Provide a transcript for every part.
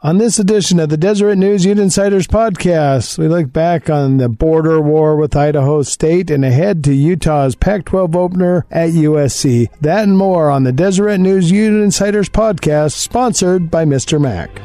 On this edition of the Deseret News Ute Insiders podcast, we look back on the border war with Idaho State and ahead to Utah's Pac 12 opener at USC. That and more on the Deseret News Ute Insiders podcast, sponsored by Mr. Mac.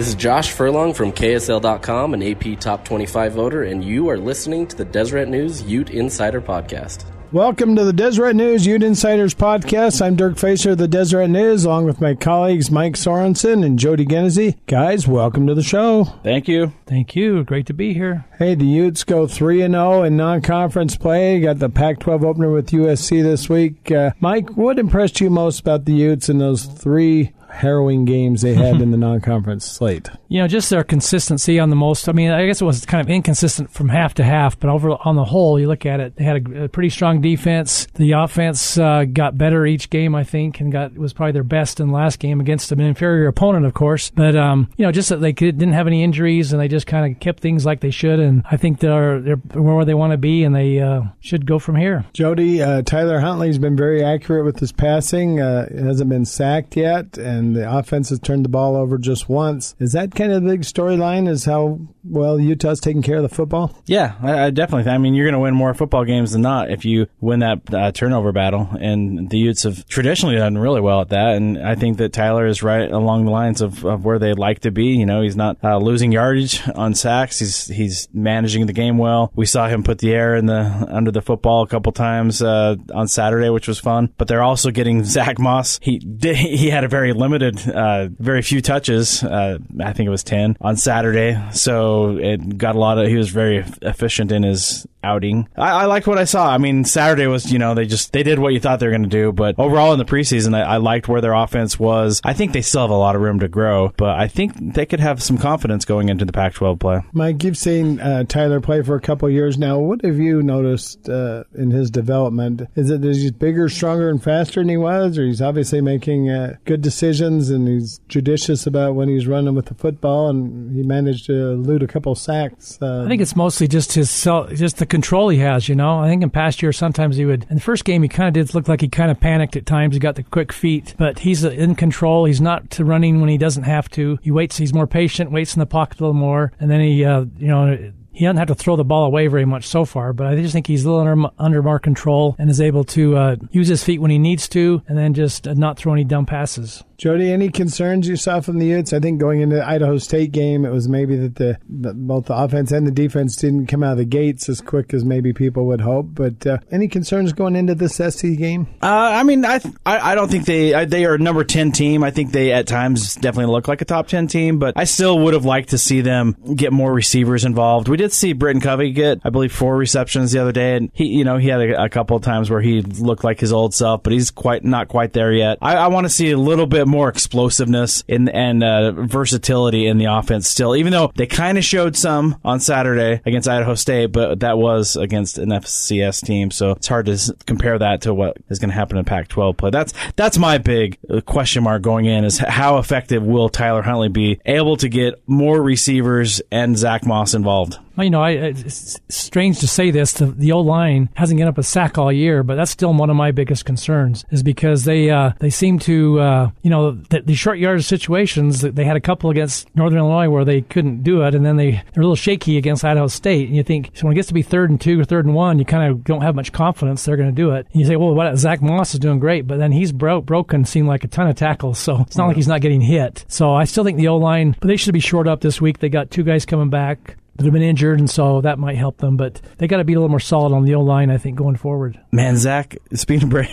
This is Josh Furlong from KSL.com, an AP Top 25 voter, and you are listening to the Deseret News Ute Insider Podcast. Welcome to the Deseret News Ute Insiders Podcast. I'm Dirk Facer of the Deseret News, along with my colleagues Mike Sorensen and Jody Genessy. Guys, welcome to the show. Thank you. Thank you. Great to be here. Hey, the Utes go 3 and 0 in non conference play. Got the Pac 12 opener with USC this week. Uh, Mike, what impressed you most about the Utes in those three harrowing games they had in the non-conference slate. You know, just their consistency on the most. I mean, I guess it was kind of inconsistent from half to half, but over on the whole, you look at it, they had a, a pretty strong defense. The offense uh, got better each game, I think, and got was probably their best in last game against an inferior opponent, of course. But um, you know, just that they could, didn't have any injuries and they just kind of kept things like they should. And I think they're they're where they want to be, and they uh, should go from here. Jody, uh, Tyler Huntley's been very accurate with his passing. Uh, hasn't been sacked yet, and the offense has turned the ball over just once. Is that kind of the big storyline? Is how well Utah's taking care of the football? Yeah, I, I definitely. I mean, you're going to win more football games than not if you win that uh, turnover battle. And the Utes have traditionally done really well at that. And I think that Tyler is right along the lines of, of where they'd like to be. You know, he's not uh, losing yardage on sacks. He's he's managing the game well. We saw him put the air in the under the football a couple times uh, on Saturday, which was fun. But they're also getting Zach Moss. He did, he had a very limited, uh, very few touches. Uh, I think it was ten on Saturday. So it got a lot of. He was very efficient in his outing. I, I liked what I saw. I mean, Saturday was, you know, they just they did what you thought they were going to do. But overall in the preseason, I, I, liked where their offense was. I think they still have a lot of room to grow, but I think they could have some confidence going into the Pac-12 play. Mike, you've seen uh, Tyler play for a couple years now. What have you noticed uh, in his development? Is it that he's bigger, stronger, and faster than he was, or he's obviously making uh, good decisions and he's judicious about when he's running with the football, and he managed to elude a couple sacks? Uh, I think it's mostly just his just the control he has. You know, I think in past years sometimes he would. In the first game, he kind of did look like he kind of panicked at times. He got the quick feet, but he's in control. He's not to running when he doesn't have to. He waits. He's more patient. Waits in the pocket a little more, and then he, uh, you know he doesn't have to throw the ball away very much so far, but I just think he's a little under, under more control and is able to uh, use his feet when he needs to and then just uh, not throw any dumb passes. Jody, any concerns you saw from the Utes? I think going into the Idaho State game, it was maybe that the, the both the offense and the defense didn't come out of the gates as quick as maybe people would hope. But uh, any concerns going into this SC game? Uh, I mean, I, I, I don't think they I, they are a number ten team. I think they at times definitely look like a top ten team, but I still would have liked to see them get more receivers involved. We did see Britton Covey get, I believe, four receptions the other day, and he, you know, he had a, a couple of times where he looked like his old self, but he's quite not quite there yet. I, I want to see a little bit more explosiveness in, and uh, versatility in the offense still, even though they kind of showed some on Saturday against Idaho State, but that was against an FCS team, so it's hard to compare that to what is going to happen in Pac-12 play. That's that's my big uh, question mark going in is how effective will Tyler Huntley be able to get more receivers and Zach Moss involved? Well, you know, I, it's strange to say this. The, the old line hasn't get up a sack all year, but that's still one of my biggest concerns. Is because they uh, they seem to uh, you know the, the short yardage situations. They had a couple against Northern Illinois where they couldn't do it, and then they they're a little shaky against Idaho State. And you think so when it gets to be third and two or third and one, you kind of don't have much confidence they're going to do it. And you say, well, what Zach Moss is doing great, but then he's broke broken, seemed like a ton of tackles, so it's not like he's not getting hit. So I still think the O line, but they should be short up this week. They got two guys coming back that have been injured, and so that might help them. But they got to be a little more solid on the O line, I think, going forward. Man, Zach, speaking of break,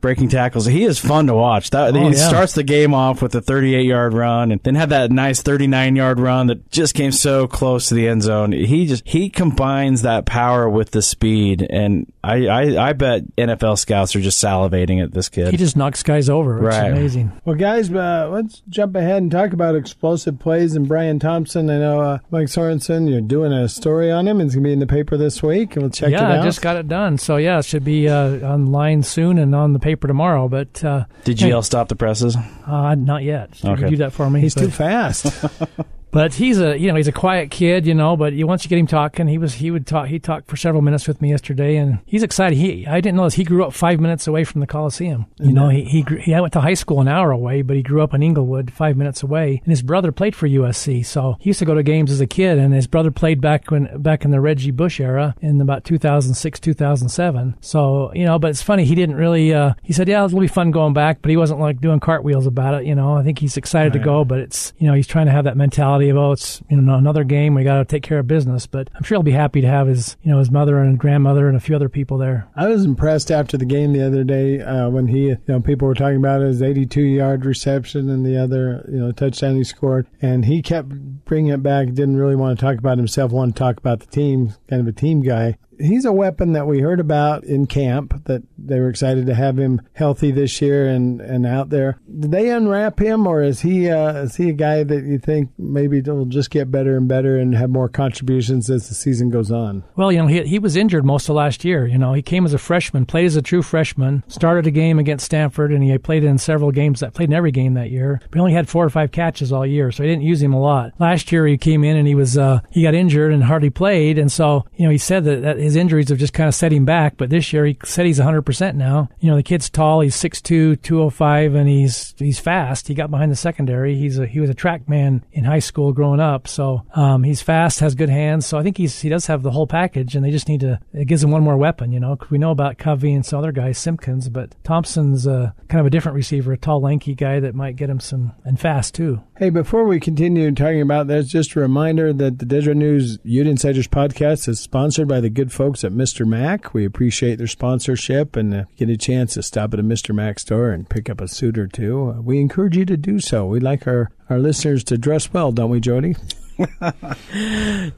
breaking tackles, he is fun to watch. That, oh, he yeah. starts the game off with a 38 yard run, and then had that nice 39 yard run that just came so close to the end zone. He just he combines that power with the speed, and I I, I bet NFL scouts are just salivating at this kid. He just knocks guys over. It's right. amazing. Well, guys, uh, let's jump ahead and talk about explosive plays and Bryan Thompson. I know uh, Mike Sorensen. You're doing a story on him. It's going to be in the paper this week, and we'll check yeah, it out. Yeah, I just got it done. So, yeah, it should be uh, online soon and on the paper tomorrow. But uh, Did GL hey, stop the presses? Uh, not yet. Okay. do that for me. He's but. too fast. But he's a you know he's a quiet kid, you know. But you, once you get him talking, he was he would talk he talked for several minutes with me yesterday, and he's excited. He I didn't know this. He grew up five minutes away from the Coliseum. You know, he he, grew, he went to high school an hour away, but he grew up in Inglewood, five minutes away. And his brother played for USC, so he used to go to games as a kid. And his brother played back when back in the Reggie Bush era in about 2006 2007. So you know, but it's funny he didn't really. Uh, he said, yeah, it'll be fun going back, but he wasn't like doing cartwheels about it. You know, I think he's excited to go, but it's you know he's trying to have that mentality of oh it's you know another game we got to take care of business. But I'm sure he'll be happy to have his you know his mother and grandmother and a few other people there. I was impressed after the game the other day uh, when he, you know, people were talking about his 82 yard reception and the other, you know, touchdown he scored. And he kept bringing it back, didn't really want to talk about himself, wanted to talk about the team, kind of a team guy. He's a weapon that we heard about in camp that they were excited to have him healthy this year and, and out there. Did they unwrap him or is he, uh, is he a guy that you think maybe will just get better and better and have more contributions as the season goes on? Well, you know, he, he was injured most of last year. You know, he came as a freshman, played as a true freshman, started a game against Stanford, and he played in several games that played in every game that year. But he only had four or five catches all year, so he didn't use him a lot. Last year he came in and he was uh, he got injured and hardly played, and so you know he said that, that his injuries have just kind of set him back. But this year he said he's 100 percent now. You know, the kid's tall, he's 6'2", 205, and he's he's fast. He got behind the secondary. He's a he was a track man in high school growing up, so um, he's fast, has good hands. So I think he's he does have the whole package, and they just need to it gives him one more weapon. You know, 'cause we know about Covey and some other guys, Simpkins, but Thompson's uh, kind of a different receiver, a tall, lanky guy that might get him some and fast too. Hey, before we continue talking about this, just a reminder that the Deseret News Ute Insiders podcast is sponsored by the good folks at Mr. Mac. We appreciate their sponsorship and uh, get a chance to stop at a Mr. Mac store and pick up a suit or two. Uh, we encourage you to do so. We like our, our listeners to dress well, don't we, Jody?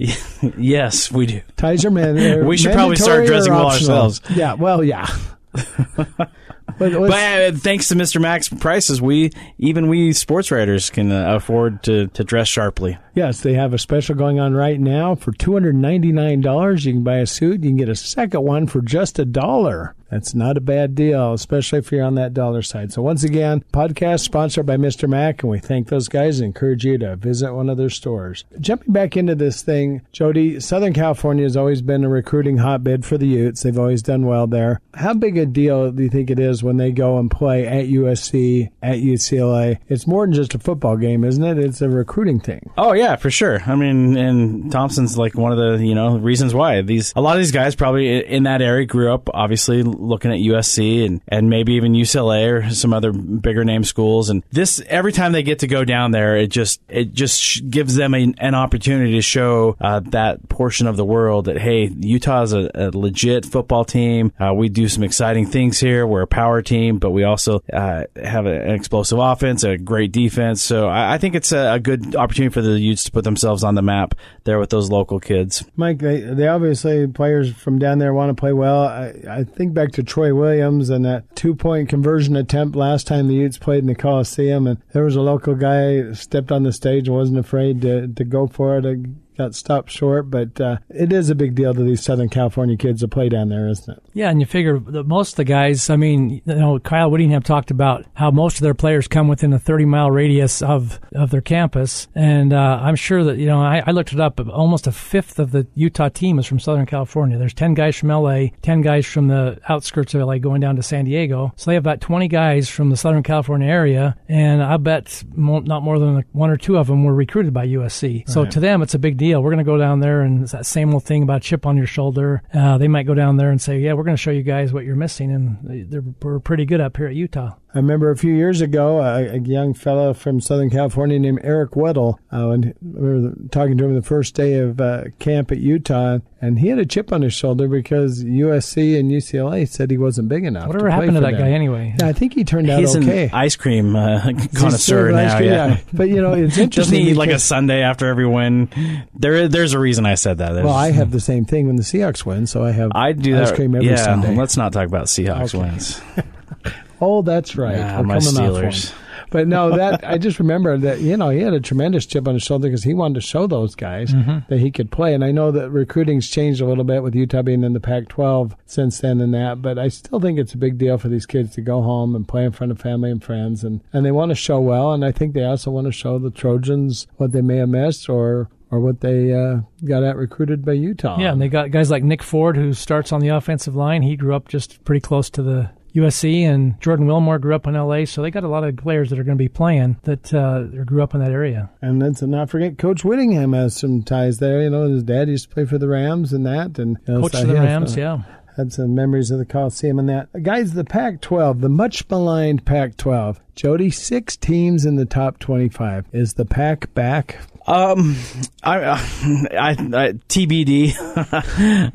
yes, we do. Ties are man. We should probably start dressing well ourselves. Yeah, well, yeah. but, But uh, thanks to Mr. Mac's prices, we even we sports writers can uh, afford to, to dress sharply. Yes, they have a special going on right now for $299. You can buy a suit. You can get a second one for just a dollar. That's not a bad deal, especially if you're on that dollar side. So once again, podcast sponsored by Mr. Mac, and we thank those guys and encourage you to visit one of their stores. Jumping back into this thing, Jody, Southern California has always been a recruiting hotbed for the Utes. They've always done well there. How big a deal do you think it is when they go and play at USC, at UCLA? It's more than just a football game, isn't it? It's a recruiting thing. Oh yeah, for sure. I mean, and Thompson's like one of the you know reasons why these a lot of these guys probably in that area grew up obviously looking at USC and and maybe even UCLA or some other bigger name schools. And this every time they get to go down there, it just it just gives them an opportunity to show uh, that portion of the world that hey, Utah's a, a legit football team. Uh, we do some exciting things here. We're a power team, but we also uh, have an explosive offense, a great defense. So I, I think it's a, a good opportunity for the Utes to put themselves on the map there with those local kids. Mike, they, they obviously players from down there want to play well. I, I think back to Troy Williams and that two point conversion attempt last time the Utes played in the Coliseum, and there was a local guy stepped on the stage and wasn't afraid to to go for it. Got stopped short, but uh, it is a big deal to these Southern California kids to play down there, isn't it? Yeah, and you figure that most of the guys, I mean, you know, Kyle Whittingham talked about how most of their players come within a 30 mile radius of, of their campus. And uh, I'm sure that, you know, I, I looked it up, almost a fifth of the Utah team is from Southern California. There's 10 guys from LA, 10 guys from the outskirts of LA going down to San Diego. So they have about 20 guys from the Southern California area. And I bet mo- not more than one or two of them were recruited by USC. So to them, it's a big deal. We're going to go down there and it's that same old thing about chip on your shoulder. Uh, they might go down there and say, yeah, we're going to show you guys what you're missing. And we're pretty good up here at Utah. I remember a few years ago, a, a young fellow from Southern California named Eric Weddle, uh, and we were talking to him the first day of uh, camp at Utah, and he had a chip on his shoulder because USC and UCLA said he wasn't big enough. Whatever to play happened to that them. guy anyway? I think he turned out He's okay. an ice cream uh, connoisseur served ice now. cream, Yeah. But you know, it's interesting. Doesn't he eat like a sundae after every win? There, there's a reason I said that. There's- well, I have the same thing when the Seahawks win, so I have I do ice that. cream every yeah, Sunday. let's not talk about Seahawks Okay. wins. Oh, that's right. Ah, We're my coming Steelers. but no, that I just remember that you know he had a tremendous chip on his shoulder because he wanted to show those guys mm-hmm. that he could play. And I know that recruiting's changed a little bit with Utah being in the Pac-12 since then and that, but I still think it's a big deal for these kids to go home and play in front of family and friends, and and they want to show well. And I think they also want to show the Trojans what they may have missed or or what they uh, got out recruited by Utah. Yeah, and they got guys like Nick Ford, who starts on the offensive line. He grew up just pretty close to the USC, and Jordan Wilmore grew up in LA, so they got a lot of players that are going to be playing that uh, grew up in that area. And let's not forget, Coach Whittingham has some ties there. You know, his dad used to play for the Rams and that, and you know, coach so the Rams, yeah. Had some memories of the Coliseum and that. Guys, the Pac 12, the much maligned Pac 12. Jody, six teams in the top 25. Is the pack back? Um, I, I, I TBD.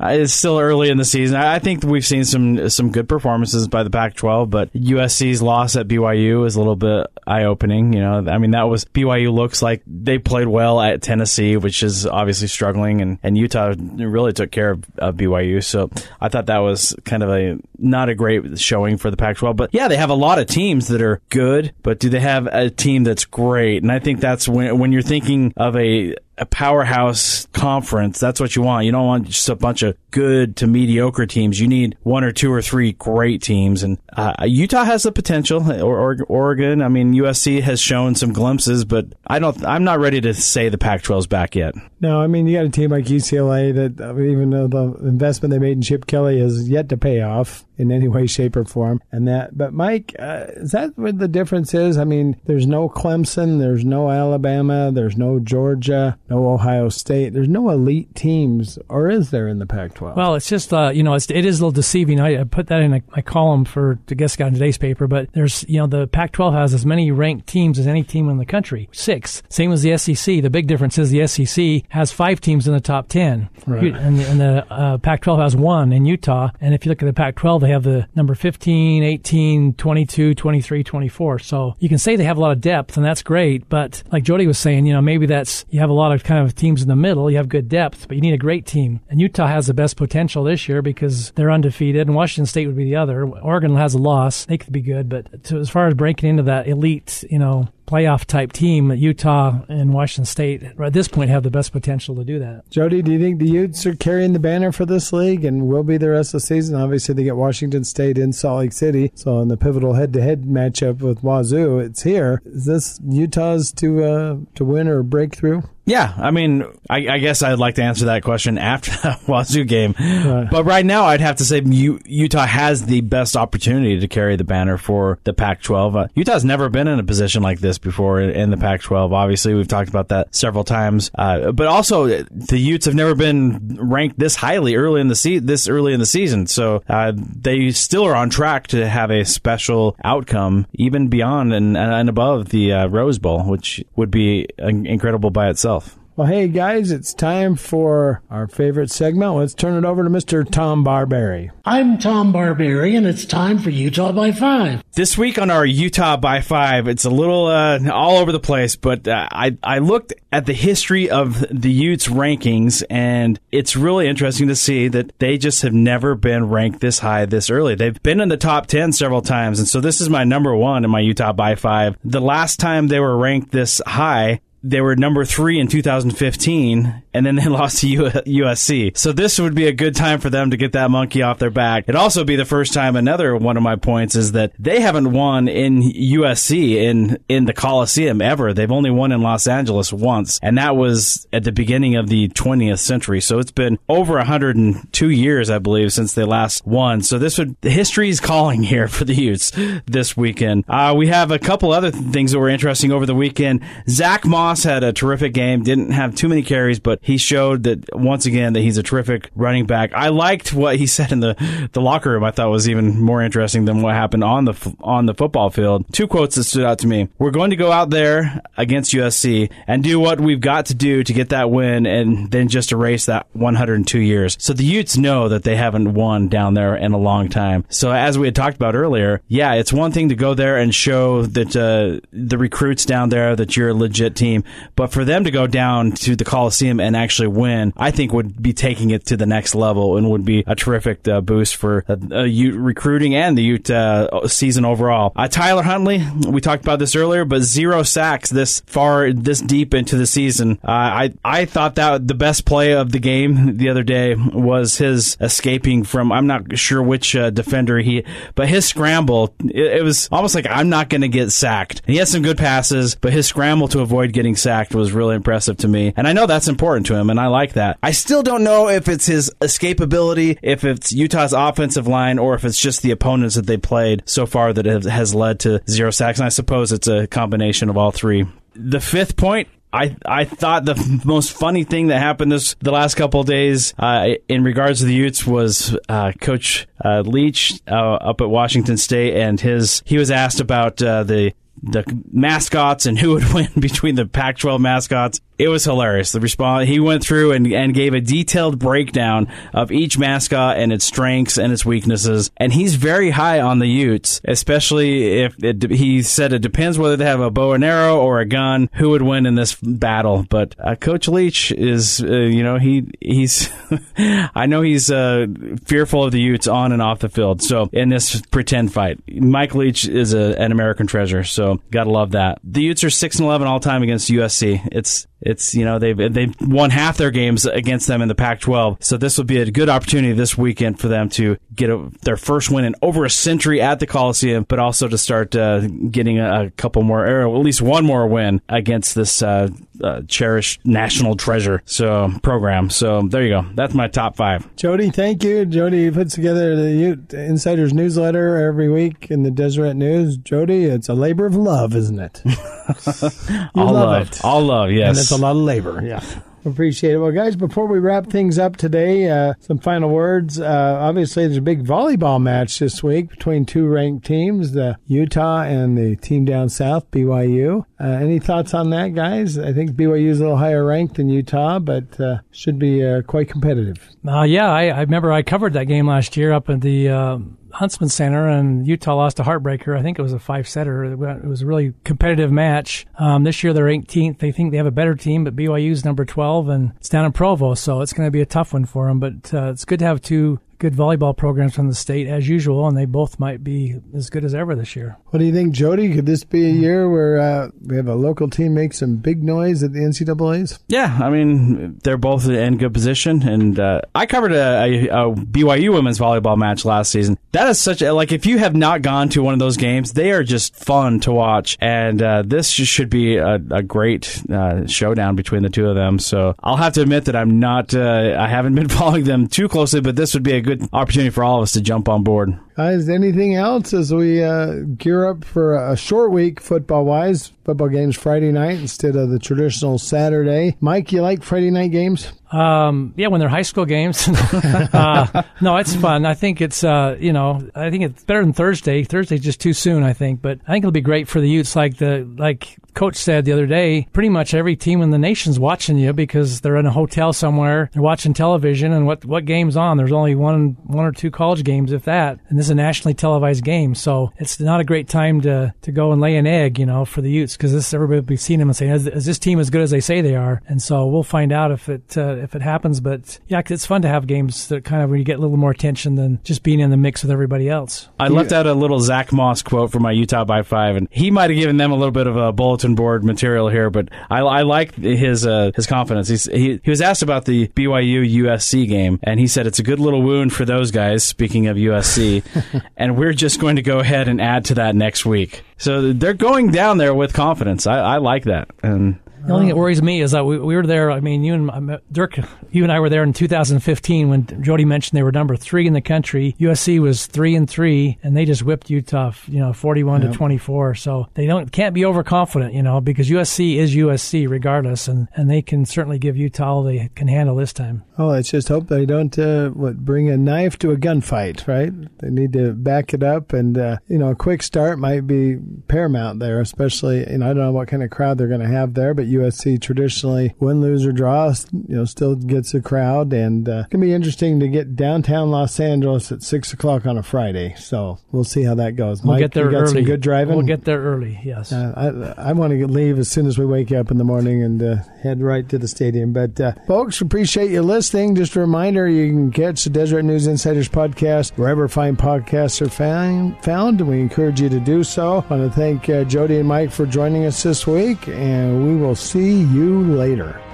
it's still early in the season. I think we've seen some some good performances by the Pac-12, but USC's loss at BYU is a little bit eye-opening. You know, I mean, that was BYU looks like they played well at Tennessee, which is obviously struggling, and, and Utah really took care of, of BYU. So I thought that was kind of a not a great showing for the Pac-12. But yeah, they have a lot of teams that are good, but do they have a team that's great? And I think that's when when you're thinking of a a powerhouse conference. That's what you want. You don't want just a bunch of good to mediocre teams. You need one or two or three great teams. And uh, Utah has the potential, or, or, Oregon. I mean, USC has shown some glimpses, but I don't. I'm not ready to say the Pac-12 is back yet. No, I mean you got a team like UCLA that uh, even though the investment they made in Chip Kelly has yet to pay off in any way, shape, or form, and that. But Mike, uh, is that what the difference is? I mean, there's no Clemson, there's no Alabama, there's no Georgia no Ohio State. There's no elite teams, or is there in the Pac-12? Well, it's just uh, you know it's, it is a little deceiving. I, I put that in a, my column for to guess in today's paper, but there's you know the Pac-12 has as many ranked teams as any team in the country, six. Same as the SEC. The big difference is the SEC has five teams in the top ten, right. and, and the uh, Pac-12 has one in Utah. And if you look at the Pac-12, they have the number 15, 18, 22, 23, 24. So you can say they have a lot of depth, and that's great. But like Jody was saying, you know maybe that's you have a lot of kind of teams in the middle. You have good depth, but you need a great team. And Utah has the best potential this year because they're undefeated, and Washington State would be the other. Oregon has a loss; they could be good, but to, as far as breaking into that elite, you know, playoff type team, Utah and Washington State at this point have the best potential to do that. Jody, do you think the Utes are carrying the banner for this league and will be the rest of the season? Obviously, they get Washington State in Salt Lake City, so in the pivotal head-to-head matchup with Wazoo, it's here. Is this Utah's to uh, to win or break through? Yeah, I mean, I, I, guess I'd like to answer that question after the Wazoo game, right. but right now I'd have to say U- Utah has the best opportunity to carry the banner for the Pac-12. Uh, Utah's never been in a position like this before in the Pac-12. Obviously, we've talked about that several times, uh, but also the Utes have never been ranked this highly early in the se- this early in the season, so uh, they still are on track to have a special outcome, even beyond and, and above the uh, Rose Bowl, which would be incredible by itself. Well, hey guys, it's time for our favorite segment. Let's turn it over to Mr. Tom Barberi. I'm Tom Barberi, and it's time for Utah by Five. This week on our Utah by Five, it's a little uh, all over the place, but uh, I I looked at the history of the Utes rankings, and it's really interesting to see that they just have never been ranked this high this early. They've been in the top ten several times, and so this is my number one in my Utah by Five. The last time they were ranked this high they were number three in 2015, and then they lost to USC. So this would be a good time for them to get that monkey off their back. It'd also be the first time. Another one of my points is that they haven't won in USC in in the Coliseum ever. They've only won in Los Angeles once, and that was at the beginning of the 20th century. So it's been over 102 years, I believe, since they last won. So this would history is calling here for the Utes this weekend. Uh, we have a couple other things that were interesting over the weekend. Zach Moss Moss had a terrific game. Didn't have too many carries, but he showed that once again that he's a terrific running back. I liked what he said in the, the locker room. I thought was even more interesting than what happened on the on the football field. Two quotes that stood out to me. We're going to go out there against USC and do what we've got to do to get that win, and then just erase that 102 years. So the Utes know that they haven't won down there in a long time. So as we had talked about earlier, yeah, it's one thing to go there and show that uh, the recruits down there that you're a legit team team. But for them to go down to the Coliseum and actually win, I think would be taking it to the next level and would be a terrific uh, boost for uh, uh, recruiting and the Ute uh, season overall. Uh, Tyler Huntley, we talked about this earlier, but zero sacks this far, this deep into the season. I I thought that the best play of the game the other day was his escaping from. I'm not sure which defender he, but his scramble. It, it was almost like I'm not going to get sacked. He had some good passes, but his scramble to avoid getting sacked was really impressive to me, and I know that's important to him, and I like that. I still don't know if it's his escapability, if it's Utah's offensive line, or if it's just the opponents that they played so far that has led to zero sacks. And I suppose it's a combination of all three. The fifth point I I thought the most funny thing that happened this the last couple days uh, in regards to the Utes was uh, Coach uh, Leach uh, up at Washington State and his he was asked about uh, the the mascots and who would win between the Pac-12 mascots. It was hilarious. The response he went through and, and gave a detailed breakdown of each mascot and its strengths and its weaknesses. And he's very high on the Utes, especially if it, he said it depends whether they have a bow and arrow or a gun, who would win in this battle. But uh, Coach Leach is, uh, you know, he he's, I know he's uh, fearful of the Utes on and off the field. So in this pretend fight, Mike Leach is a, an American treasure. So gotta love that. The Utes are six and eleven all time against USC. It's it's you know they've they've won half their games against them in the Pac-12, so this would be a good opportunity this weekend for them to get a, their first win in over a century at the Coliseum, but also to start uh, getting a, a, couple more, or at least one more win against this uh, uh, cherished national treasure so program. So there you go. That's my top five. Jody, thank you. Jody puts together the Insiders newsletter every week in the Deseret News. Jody, it's a labor of love, isn't it? All love, it. All love, yes. And it's a lot of labor. Yeah. Appreciate it. Well, guys, before we wrap things up today, uh, some final words. Uh, obviously, there's a big volleyball match this week between two ranked teams, the Utah and the team down south, BYU. Uh, any thoughts on that, guys? I think BYU is a little higher ranked than Utah, but uh, should be uh, quite competitive. Uh, yeah, I, I, remember I covered that game last year up at the Huntsman Center, and Utah lost a heartbreaker. I think it was a five setter. It was a really competitive match. Um, this year they're 18th. They think they have a better team, but BYU's number 12, and it's down in Provo, so it's going to be a tough one for them. But uh, it's good to have two good volleyball programs from the state as usual, and they both might be as good as ever this year. What do you think, Jody? Could this be a year where uh, we have a local team make some big noise at the NCAA's? Yeah, I mean they're both in good position, and uh, I covered a, a, a, BYU women's volleyball match last season. That is such a like if you have not gone to one of those games, they are just fun to watch, and uh, this should be a, a great uh, showdown between the two of them. So I'll have to admit that I'm not, uh, I haven't been following them too closely, but this would be a good opportunity for all of us to jump on board. Guys, anything else as we uh, gear up for a short week football wise? Football games Friday night instead of the traditional Saturday. Mike, you like Friday night games? Um, yeah, when they're high school games. uh, no, it's fun. I think it's, uh, you know, I think it's better than Thursday. Thursday's just too soon, I think, but I think it'll be great for the Utes. Like the, like coach said the other day, pretty much every team in the nation's watching you because they're in a hotel somewhere. They're watching television and what, what game's on? There's only one, one or two college games, if that. And this is a nationally televised game. So it's not a great time to, to go and lay an egg, you know, for the Utes because this, everybody will be seeing them and saying, is, is, this team as good as they say they are? And so we'll find out if it, uh, if it happens. But yeah, it's fun to have games that kind of where you get a little more attention than just being in the mix with everybody else. I left out a little Zach Moss quote from my Utah by five, and he might have given them a little bit of a bulletin board material here, but I, I like his uh, his confidence. He's, he he was asked about the BYU USC game, and he said it's a good little wound for those guys. Speaking of USC, and we're just going to go ahead and add to that next week. So they're going down there with confidence. I, I like that, and the only thing that worries me is that we, we were there. I mean, you and Dirk, you and I were there in 2015 when Jody mentioned they were number three in the country. USC was three and three, and they just whipped Utah, you know, 41 yep. to 24. So they don't can't be overconfident, you know, because USC is USC regardless, and and they can certainly give Utah all they can handle this time. Oh, let's just hope they don't uh, what bring a knife to a gunfight, right? They need to back it up, and uh, you know, a quick start might be paramount there, especially. You know, I don't know what kind of crowd they're going to have there, but USC traditionally win, lose or draw, you know, still gets a crowd, and uh, it can be interesting to get downtown Los Angeles at six o'clock on a Friday. So we'll see how that goes. We'll Mike, get there you got early. some good driving. We'll get there early. Yes. Uh, I, I want to leave as soon as we wake up in the morning and uh, head right to the stadium. But uh, folks, appreciate you listening. Just a reminder, you can catch the Deseret News Insiders podcast wherever fine podcasts are found. Found, we encourage you to do so. I want to thank uh, Jody and Mike for joining us this week, and we will see you later.